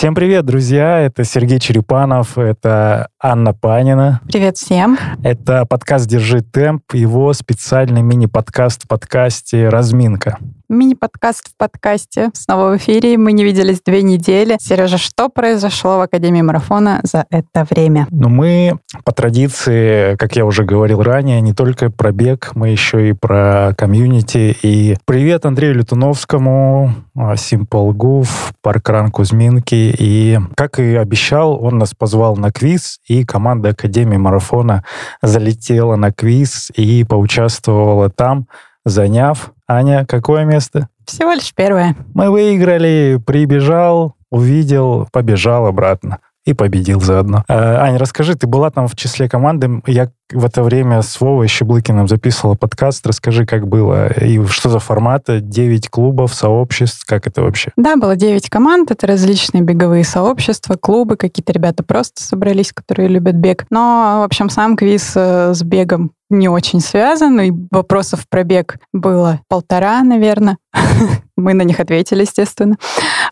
Всем привет, друзья! Это Сергей Черепанов, это Анна Панина. Привет всем! Это подкаст «Держи темп», его специальный мини-подкаст в подкасте «Разминка». Мини-подкаст в подкасте. Снова в эфире. Мы не виделись две недели. Сережа, что произошло в Академии марафона за это время? Ну, мы по традиции, как я уже говорил ранее, не только про бег, мы еще и про комьюнити. И привет Андрею Летуновскому, Simple Goof, Паркран Кузьминки. И, как и обещал, он нас позвал на квиз, и команда Академии марафона залетела на квиз и поучаствовала там, заняв Аня, какое место? Всего лишь первое. Мы выиграли, прибежал, увидел, побежал обратно и победил заодно. Э, Аня, расскажи, ты была там в числе команды. Я в это время с Вовой Щеблыкиным записывала подкаст. Расскажи, как было и что за формат? 9 клубов, сообществ, как это вообще? Да, было 9 команд. Это различные беговые сообщества, клубы. Какие-то ребята просто собрались, которые любят бег. Но, в общем, сам квиз э, с бегом не очень связан, и вопросов про бег было полтора, наверное. Мы на них ответили, естественно.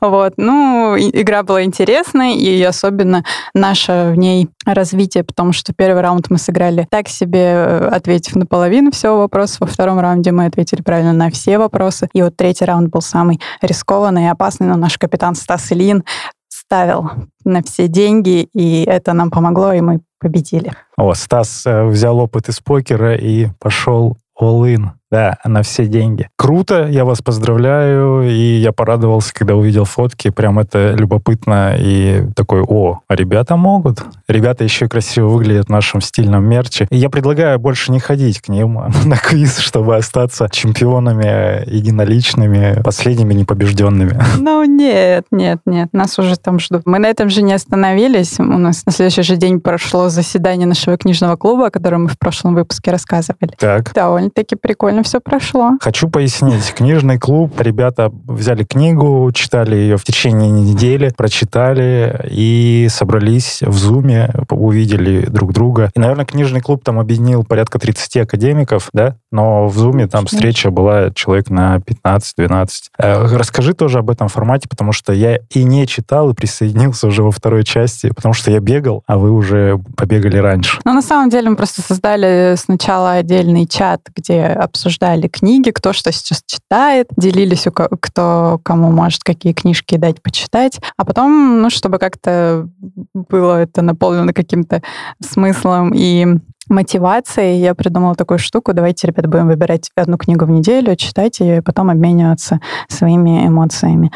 Вот. Ну, игра была интересной, и особенно наше в ней развитие, потому что первый раунд мы сыграли так себе, э, ответив на половину всего вопросов. Во втором раунде мы ответили правильно на все вопросы. И вот третий раунд был самый рискованный и опасный, но наш капитан Стас Ильин ставил на все деньги, и это нам помогло, и мы победили. О, Стас э, взял опыт из покера и пошел all-in. Да, на все деньги. Круто, я вас поздравляю, и я порадовался, когда увидел фотки, прям это любопытно, и такой, о, а ребята могут. Ребята еще красиво выглядят в нашем стильном мерче. И я предлагаю больше не ходить к ним на квиз, чтобы остаться чемпионами единоличными, последними непобежденными. Ну, нет, нет, нет, нас уже там ждут. Мы на этом же не остановились. У нас на следующий же день прошло заседание нашего книжного клуба, о котором мы в прошлом выпуске рассказывали. Так. Довольно-таки прикольно нормально все прошло. Хочу пояснить. Книжный клуб. Ребята взяли книгу, читали ее в течение недели, прочитали и собрались в Зуме, увидели друг друга. И, наверное, книжный клуб там объединил порядка 30 академиков, да? Но в Зуме там встреча была человек на 15-12. Э, расскажи тоже об этом формате, потому что я и не читал, и присоединился уже во второй части, потому что я бегал, а вы уже побегали раньше. Ну, на самом деле мы просто создали сначала отдельный чат, где обсуждали обсуждали книги, кто что сейчас читает, делились, кто кому может какие книжки дать почитать. А потом, ну, чтобы как-то было это наполнено каким-то смыслом и мотивацией, я придумала такую штуку. Давайте, ребят, будем выбирать одну книгу в неделю, читать ее, и потом обмениваться своими эмоциями.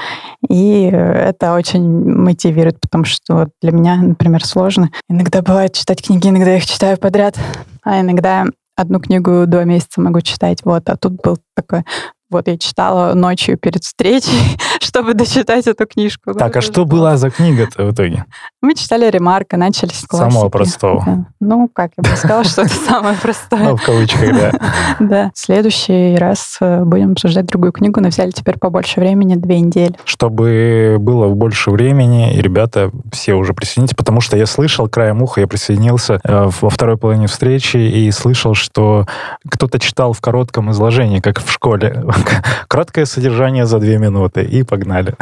И это очень мотивирует, потому что для меня, например, сложно. Иногда бывает читать книги, иногда я их читаю подряд, а иногда одну книгу два месяца могу читать. Вот, а тут был такой вот я читала ночью перед встречей, чтобы дочитать эту книжку. Так, а что была за книга-то в итоге? Мы читали Ремарка, начали с классики. Самого простого. Да. Ну, как я бы сказала, что это самое простое. Ну, в кавычках, да. Да. В следующий раз э, будем обсуждать другую книгу, но взяли теперь побольше времени, две недели. Чтобы было больше времени, и ребята все уже присоединились, потому что я слышал, краем уха я присоединился э, во второй половине встречи и слышал, что кто-то читал в коротком изложении, как в школе. Краткое содержание за две минуты, и погнали.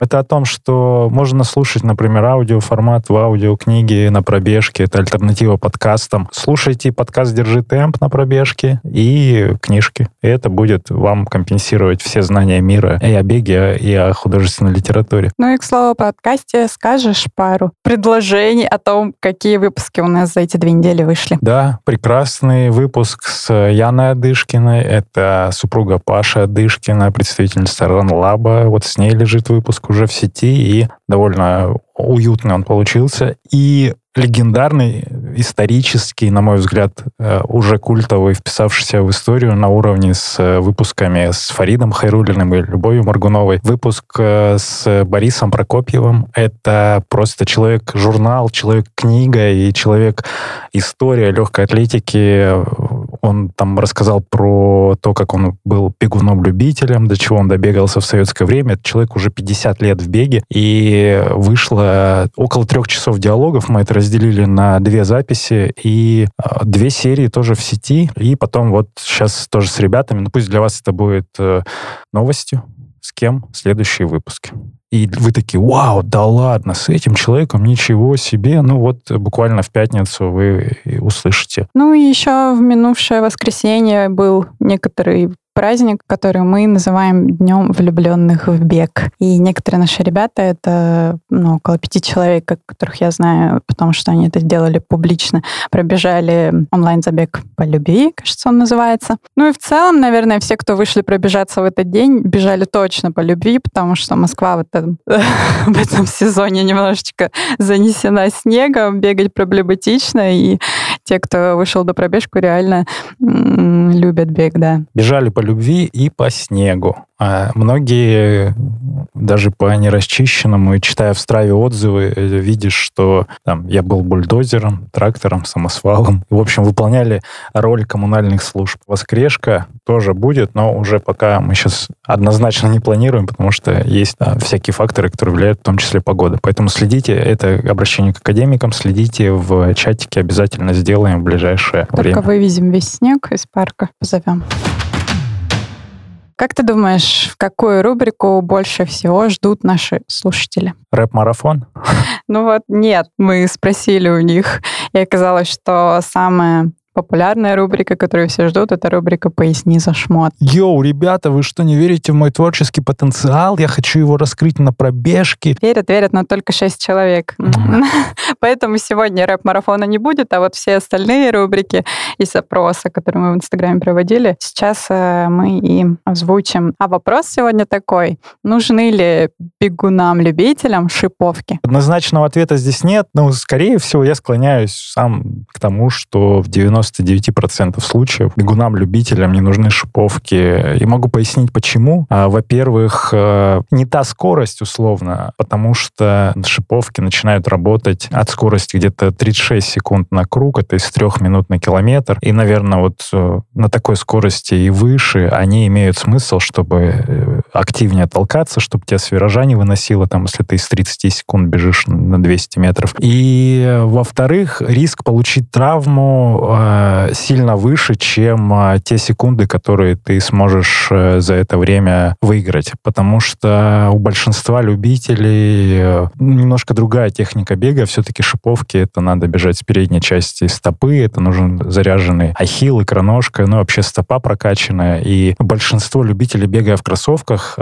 Это о том, что можно слушать, например, аудиоформат в аудиокниге на пробежке, это альтернатива подкастам. Слушайте подкаст «Держи темп» на пробежке и книжки. И это будет вам компенсировать все знания мира и о беге, и о художественной литературе. Ну и, к слову, о подкасте скажешь пару предложений о том, какие выпуски у нас за эти две недели вышли. Да, прекрасный выпуск с Яной Адышкиной. Это супруга Паши Паша Дышкина, представительница Ранлаба. Вот с ней лежит выпуск уже в сети, и довольно уютный он получился. И легендарный, исторический, на мой взгляд, э, уже культовый, вписавшийся в историю на уровне с э, выпусками с Фаридом Хайрулиным и Любовью Маргуновой. Выпуск э, с Борисом Прокопьевым. Это просто человек-журнал, человек-книга и человек-история легкой атлетики. Он там рассказал про то, как он был бегуном-любителем, до чего он добегался в советское время. Это человек уже 50 лет в беге, и вышло около трех часов диалогов. Мы это разделили на две записи и а, две серии тоже в сети. И потом вот сейчас тоже с ребятами, ну пусть для вас это будет э, новостью, с кем следующие выпуски. И вы такие, вау, да ладно, с этим человеком ничего себе. Ну вот буквально в пятницу вы услышите. Ну и еще в минувшее воскресенье был некоторый праздник, который мы называем Днем влюбленных в бег. И некоторые наши ребята, это ну, около пяти человек, которых я знаю, потому что они это сделали публично, пробежали онлайн-забег по любви, кажется, он называется. Ну и в целом, наверное, все, кто вышли пробежаться в этот день, бежали точно по любви, потому что Москва в этом, в этом сезоне немножечко занесена снегом, бегать проблематично, и те, кто вышел до пробежку, реально любят бег, да. Бежали по любви и по снегу. А многие даже по нерасчищенному, и читая в страве отзывы, э, видишь, что там я был бульдозером, трактором, самосвалом. В общем, выполняли роль коммунальных служб. Воскрешка тоже будет, но уже пока мы сейчас однозначно не планируем, потому что есть да, всякие факторы, которые влияют, в том числе погода. Поэтому следите, это обращение к академикам, следите в чатике, обязательно сделаем в ближайшее Только время. Только вывезем весь снег из парка, позовем. Как ты думаешь, в какую рубрику больше всего ждут наши слушатели? Рэп-марафон? Ну вот нет, мы спросили у них, и оказалось, что самое Популярная рубрика, которую все ждут, это рубрика «Поясни за шмот». Йоу, ребята, вы что, не верите в мой творческий потенциал? Я хочу его раскрыть на пробежке. Верят, верят, но только шесть человек. Поэтому сегодня рэп-марафона не будет, а вот все остальные рубрики из опроса, которые мы в Инстаграме проводили, сейчас э, мы и озвучим. А вопрос сегодня такой. Нужны ли бегунам-любителям шиповки? Однозначного ответа здесь нет, но, скорее всего, я склоняюсь сам к тому, что в 90 99% случаев бегунам-любителям не нужны шиповки. И могу пояснить, почему. А, во-первых, э, не та скорость, условно, потому что шиповки начинают работать от скорости где-то 36 секунд на круг, это из 3 минут на километр. И, наверное, вот э, на такой скорости и выше они имеют смысл, чтобы э, активнее толкаться, чтобы тебя с виража не выносило, там, если ты из 30 секунд бежишь на 200 метров. И, во-вторых, риск получить травму сильно выше, чем э, те секунды, которые ты сможешь э, за это время выиграть. Потому что у большинства любителей немножко другая техника бега. Все-таки шиповки это надо бежать с передней части стопы, это нужен заряженный ахилл, икроножка, ну вообще стопа прокачанная. И большинство любителей бега в кроссовках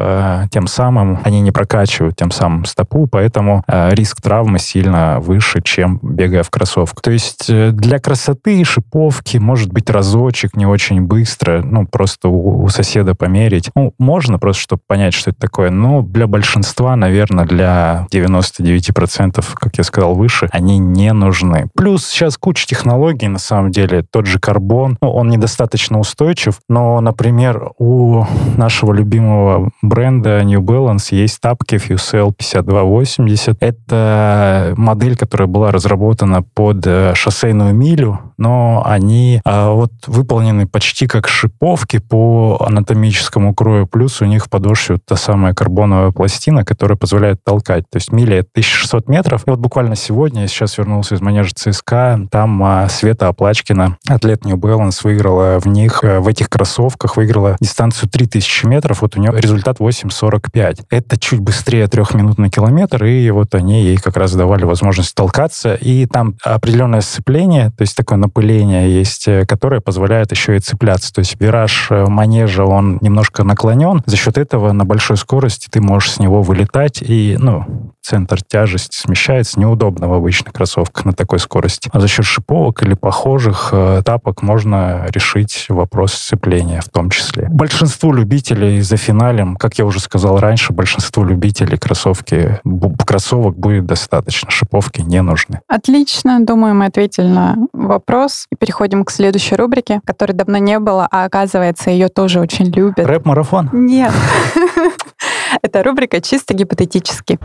тем самым они не прокачивают тем самым стопу, поэтому риск травмы сильно выше, чем бегая в кроссовках. То есть для красоты шиповки упаковки, может быть, разочек не очень быстро, ну, просто у, у соседа померить. Ну, можно просто, чтобы понять, что это такое. Но для большинства, наверное, для 99%, как я сказал выше, они не нужны. Плюс сейчас куча технологий, на самом деле. Тот же карбон, ну, он недостаточно устойчив, но, например, у нашего любимого бренда New Balance есть тапки FuseL 5280. Это модель, которая была разработана под э, шоссейную милю, но они а, вот выполнены почти как шиповки по анатомическому крою, плюс у них в подошве вот та самая карбоновая пластина, которая позволяет толкать. То есть это 1600 метров. И вот буквально сегодня, я сейчас вернулся из манежа ЦСКА, там а, Света Оплачкина, атлет New Balance, выиграла в них, э, в этих кроссовках, выиграла дистанцию 3000 метров, вот у нее результат 8.45. Это чуть быстрее трех минут на километр, и вот они ей как раз давали возможность толкаться, и там определенное сцепление, то есть такое напыление есть, э, которое позволяет еще и цепляться. То есть вираж э, манежа, он немножко наклонен. За счет этого на большой скорости ты можешь с него вылетать и, ну, центр тяжести смещается. Неудобно в обычных кроссовках на такой скорости. А за счет шиповок или похожих э, тапок можно решить вопрос сцепления в том числе. Большинству любителей за финалем, как я уже сказал раньше, большинству любителей кроссовки, кроссовок будет достаточно. Шиповки не нужны. Отлично. Думаю, мы ответили на вопрос. И переходим к следующей рубрике, которой давно не было, а оказывается, ее тоже очень любят. Рэп-марафон? Нет. Это рубрика чисто гипотетически.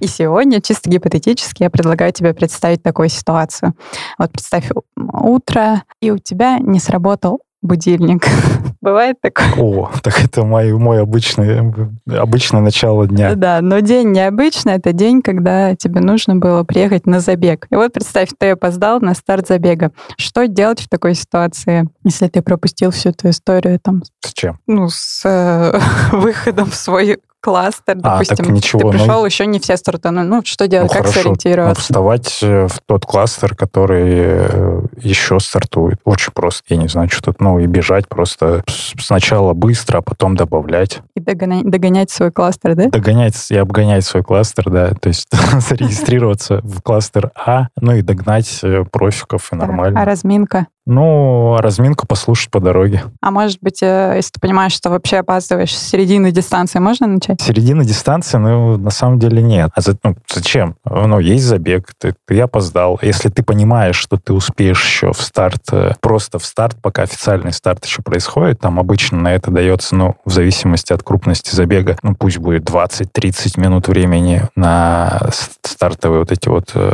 И сегодня, чисто гипотетически, я предлагаю тебе представить такую ситуацию. Вот представь утро, и у тебя не сработал будильник. Бывает такое? О, так это мой, мой обычный, обычное начало дня. Да, но день необычный. Это день, когда тебе нужно было приехать на забег. И вот представь, ты опоздал на старт забега. Что делать в такой ситуации, если ты пропустил всю эту историю там? С чем? Ну, с э, выходом в свой кластер, А, допустим, так ничего, ты ну- пришел, еще не все стартанули. Ну, что делать, Ну, как хорошо. Ну, сориентироваться? вставать э, в тот кластер, который э, еще стартует. Очень просто. Я не знаю, что тут. Ну, и бежать просто сначала быстро, а потом добавлять. И догонять, догонять свой кластер, да? Догонять и обгонять свой кластер, да. То есть зарегистрироваться в кластер А, ну и догнать э, профиков, и Так, нормально. А разминка? Ну, разминку послушать по дороге. А может быть, э, если ты понимаешь, что вообще опаздываешь с середины дистанции, можно начать? Середина дистанции, ну, на самом деле нет. А за- ну, зачем? Ну, есть забег, ты, ты опоздал. Если ты понимаешь, что ты успеешь еще в старт, э, просто в старт, пока официальный старт еще происходит, там обычно на это дается, ну, в зависимости от крупности забега, ну, пусть будет 20-30 минут времени на стартовые вот эти вот э,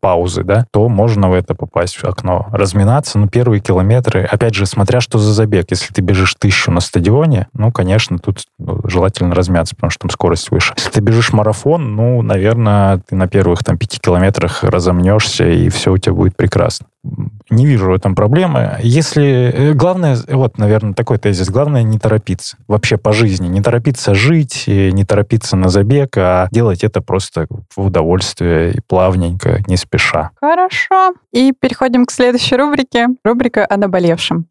паузы, да, то можно в это попасть в окно. Разминаться, ну, первые километры, опять же, смотря что за забег. Если ты бежишь тысячу на стадионе, ну, конечно, тут ну, желательно размяться, потому что там скорость выше. Если ты бежишь марафон, ну, наверное, ты на первых там пяти километрах разомнешься, и все у тебя будет прекрасно. Не вижу в этом проблемы. Если... э, Главное, вот, наверное, такой тезис. Главное не торопиться. Вообще по жизни. Не торопиться жить, и не торопиться на забег, а делать это просто в удовольствие и плавненько, не спеша. Хорошо. И переходим к следующей рубрике. Рубрика о наболевшем.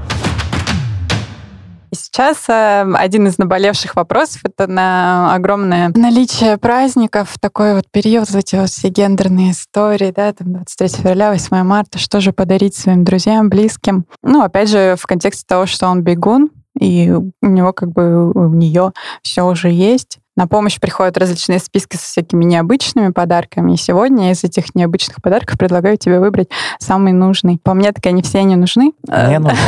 Сейчас э, один из наболевших вопросов это на огромное наличие праздников, такой вот период, вот эти вот все гендерные истории, да, там 23 февраля, 8 марта, что же подарить своим друзьям, близким. Ну, опять же, в контексте того, что он бегун, и у него как бы у нее все уже есть. На помощь приходят различные списки со всякими необычными подарками. И сегодня из этих необычных подарков предлагаю тебе выбрать самый нужный. По мне, так они все не нужны. Мне нужно.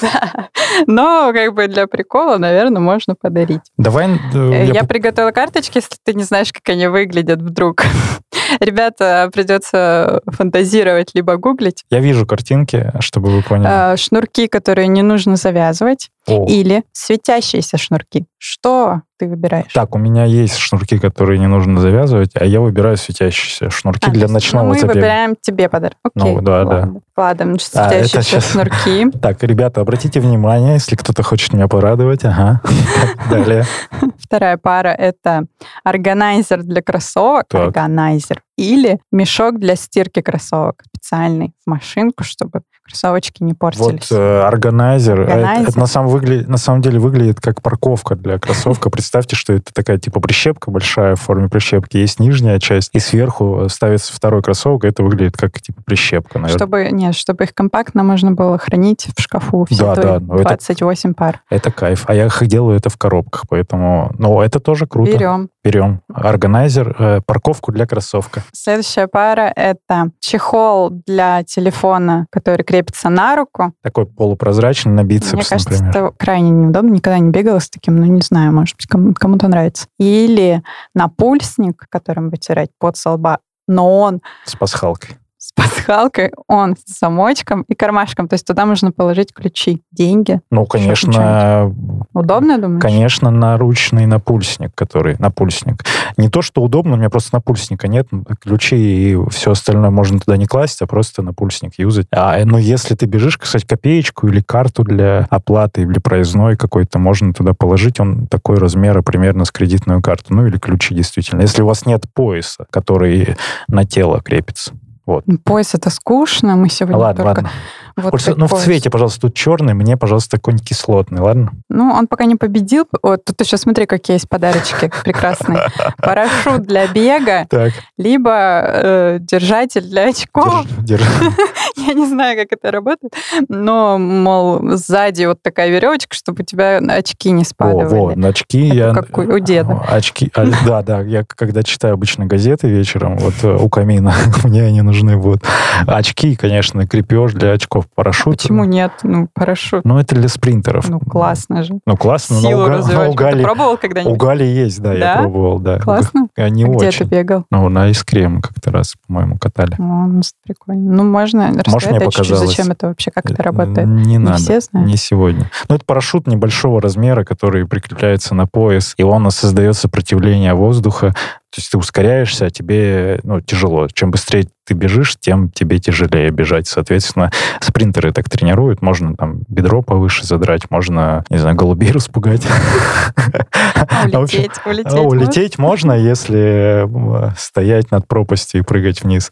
Да. Но как бы для прикола, наверное, можно подарить. Давай... э, Э, я Я приготовила карточки, если ты не знаешь, как они выглядят вдруг. Ребята, придется фантазировать либо гуглить. Я вижу картинки, чтобы вы поняли. Э, Шнурки, которые не нужно завязывать, О. или светящиеся шнурки. Что ты выбираешь? Так, у меня есть шнурки, которые не нужно завязывать, а я выбираю светящиеся шнурки А, для есть, ночного ну, мы забега. выбираем тебе подарок. Окей, Ну, да, да. Ладно. Вкладываем А, это светящиеся щас. шнурки. Так, ребята, обратите внимание, если кто-то хочет меня порадовать. Ага. Далее. Вторая пара — это органайзер для кроссовок. Так. Органайзер. Или мешок для стирки кроссовок. Специальный в машинку, чтобы кроссовочки не Вот портились. э, органайзер. э, Это, Органайзер. это на, самом выгля- на самом деле выглядит как парковка для кроссовка. Представьте, что это такая типа прищепка большая в форме прищепки. Есть нижняя часть, и сверху ставится второй кроссовок, и это выглядит как типа прищепка, наверное. Чтобы, нет, чтобы их компактно можно было хранить в шкафу. Все Да, да, ну это- 28 пар. Это кайф. А я их делаю это в коробках, поэтому... Ну, это тоже круто. Берем. Берем. Органайзер, э, парковку для кроссовка. Следующая пара — это чехол для телефона, который крепится на руку. Такой полупрозрачный на бицепс, Мне кажется, например. это крайне неудобно. Никогда не бегала с таким, ну, не знаю, может быть, кому- кому-то нравится. Или напульсник, которым вытирать под со лба, но он С пасхалкой. С пасхалкой, он с замочком и кармашком. То есть туда можно положить ключи, деньги. Ну, конечно, Удобно, думаешь? конечно, наручный напульсник, который напульсник. Не то, что удобно, у меня просто напульсника нет, ключи и все остальное можно туда не класть, а просто напульсник юзать. А, э, но если ты бежишь, кстати, копеечку или карту для оплаты или проездной какой-то, можно туда положить, он такой размера примерно с кредитную карту, ну или ключи действительно. Если у вас нет пояса, который на тело крепится. Вот. Пояс это скучно, мы сегодня ладно, только... ладно. Вот как ну, в цвете, пожалуйста, тут черный, мне, пожалуйста, какой-нибудь кислотный, ладно? Ну, он пока не победил. Вот тут еще смотри, какие есть подарочки прекрасные. Парашют для бега, Так, либо э, держатель для очков. держи. держи. Я не знаю, как это работает, но, мол, сзади вот такая веревочка, чтобы у тебя очки не О, спадали. вот, на очки Это я... как у- у деда. Очки, а, да, да, я когда читаю обычно газеты вечером, вот э, у камина, мне они нужны будут. Очки, конечно, крепеж для очков. Спринтеров парашют. А почему нет? Ну, парашют. Ну, это для спринтеров. Ну, классно же. Ну, классно. Силу но развивать. У Гали... Ты пробовал когда-нибудь? У Гали есть, да, да? я пробовал, да. Классно? Не а очень. Где ты бегал? Ну, на Искре мы как-то раз, по-моему, катали. О, ну, прикольно. Ну, можно рассказать чуть-чуть, зачем это вообще, как это работает? Не, не надо. все знают? Не сегодня. Ну, это парашют небольшого размера, который прикрепляется на пояс, и он создает сопротивление воздуха то есть ты ускоряешься, а тебе ну, тяжело. Чем быстрее ты бежишь, тем тебе тяжелее бежать. Соответственно, спринтеры так тренируют. Можно там бедро повыше задрать, можно, не знаю, голубей распугать. А улететь, улететь, улететь можно, если стоять над пропастью и прыгать вниз.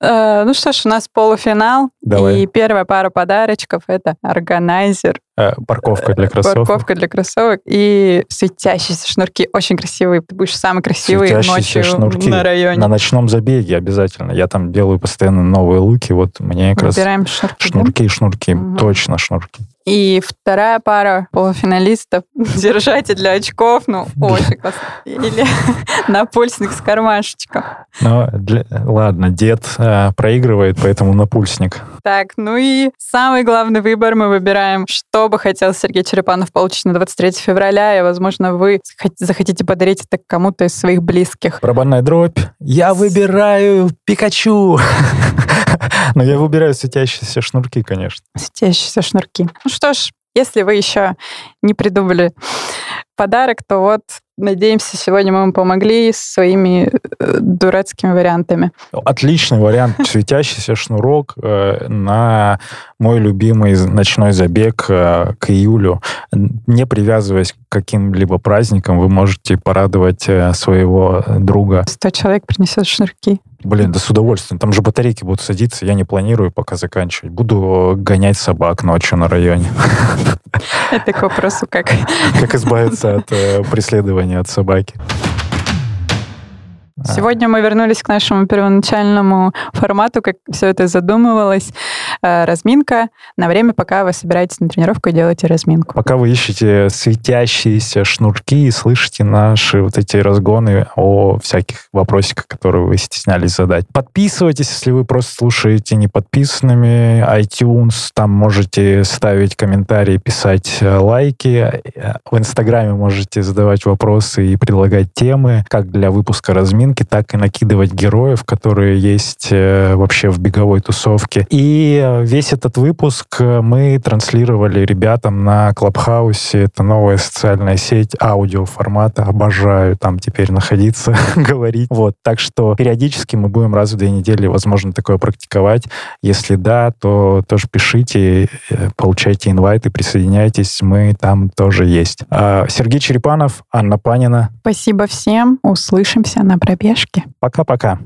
Э, ну что ж, у нас полуфинал. И первая пара подарочков — это органайзер парковка для кроссовок. Парковка для кроссовок и светящиеся шнурки. Очень красивые. Ты будешь самый красивый ночью шнурки на районе. На ночном забеге обязательно. Я там делаю постоянно новые луки. Вот мне как Выбираем раз шнурки. Шнурки, да? шнурки. Угу. Точно шнурки. И вторая пара полуфиналистов держатель для очков, ну, очень классно. Или напульсник с кармашечком. Ну, для... ладно, дед э, проигрывает, поэтому напульсник. Так, ну и самый главный выбор мы выбираем, что бы хотел Сергей Черепанов получить на 23 февраля, и, возможно, вы захотите подарить это кому-то из своих близких. Барабанная дробь. Я выбираю Пикачу. Но я выбираю светящиеся шнурки, конечно. Светящиеся шнурки. Ну что ж, если вы еще не придумали подарок, то вот Надеемся, сегодня мы вам помогли с своими э, дурацкими вариантами. Отличный вариант. Светящийся шнурок э, на мой любимый ночной забег э, к июлю. Не привязываясь к каким-либо праздникам, вы можете порадовать своего друга. Сто человек принесет шнурки. Блин, да с удовольствием. Там же батарейки будут садиться. Я не планирую пока заканчивать. Буду гонять собак ночью на районе. Это к вопросу как. Как избавиться от преследования от собаки. Сегодня мы вернулись к нашему первоначальному формату, как все это задумывалось. Э, разминка на время, пока вы собираетесь на тренировку и делаете разминку. Пока вы ищете светящиеся шнурки и слышите наши вот эти разгоны о всяких вопросиках, которые вы стеснялись задать. Подписывайтесь, если вы просто слушаете не подписанными. iTunes, там можете ставить комментарии, писать э, лайки. В Инстаграме можете задавать вопросы и предлагать темы, как для выпуска разминки разминки, так и накидывать героев, которые есть э, вообще в беговой тусовке. И э, весь этот выпуск э, мы транслировали ребятам на Клабхаусе. Это новая социальная сеть аудиоформата. Обожаю там теперь находиться, говорить. Вот, так что периодически мы будем раз в две недели, возможно, такое практиковать. Если да, то тоже пишите, получайте инвайты, присоединяйтесь. Мы там тоже есть. А, Сергей Черепанов, Анна Панина. Спасибо всем. Услышимся на пробежки. Пока-пока.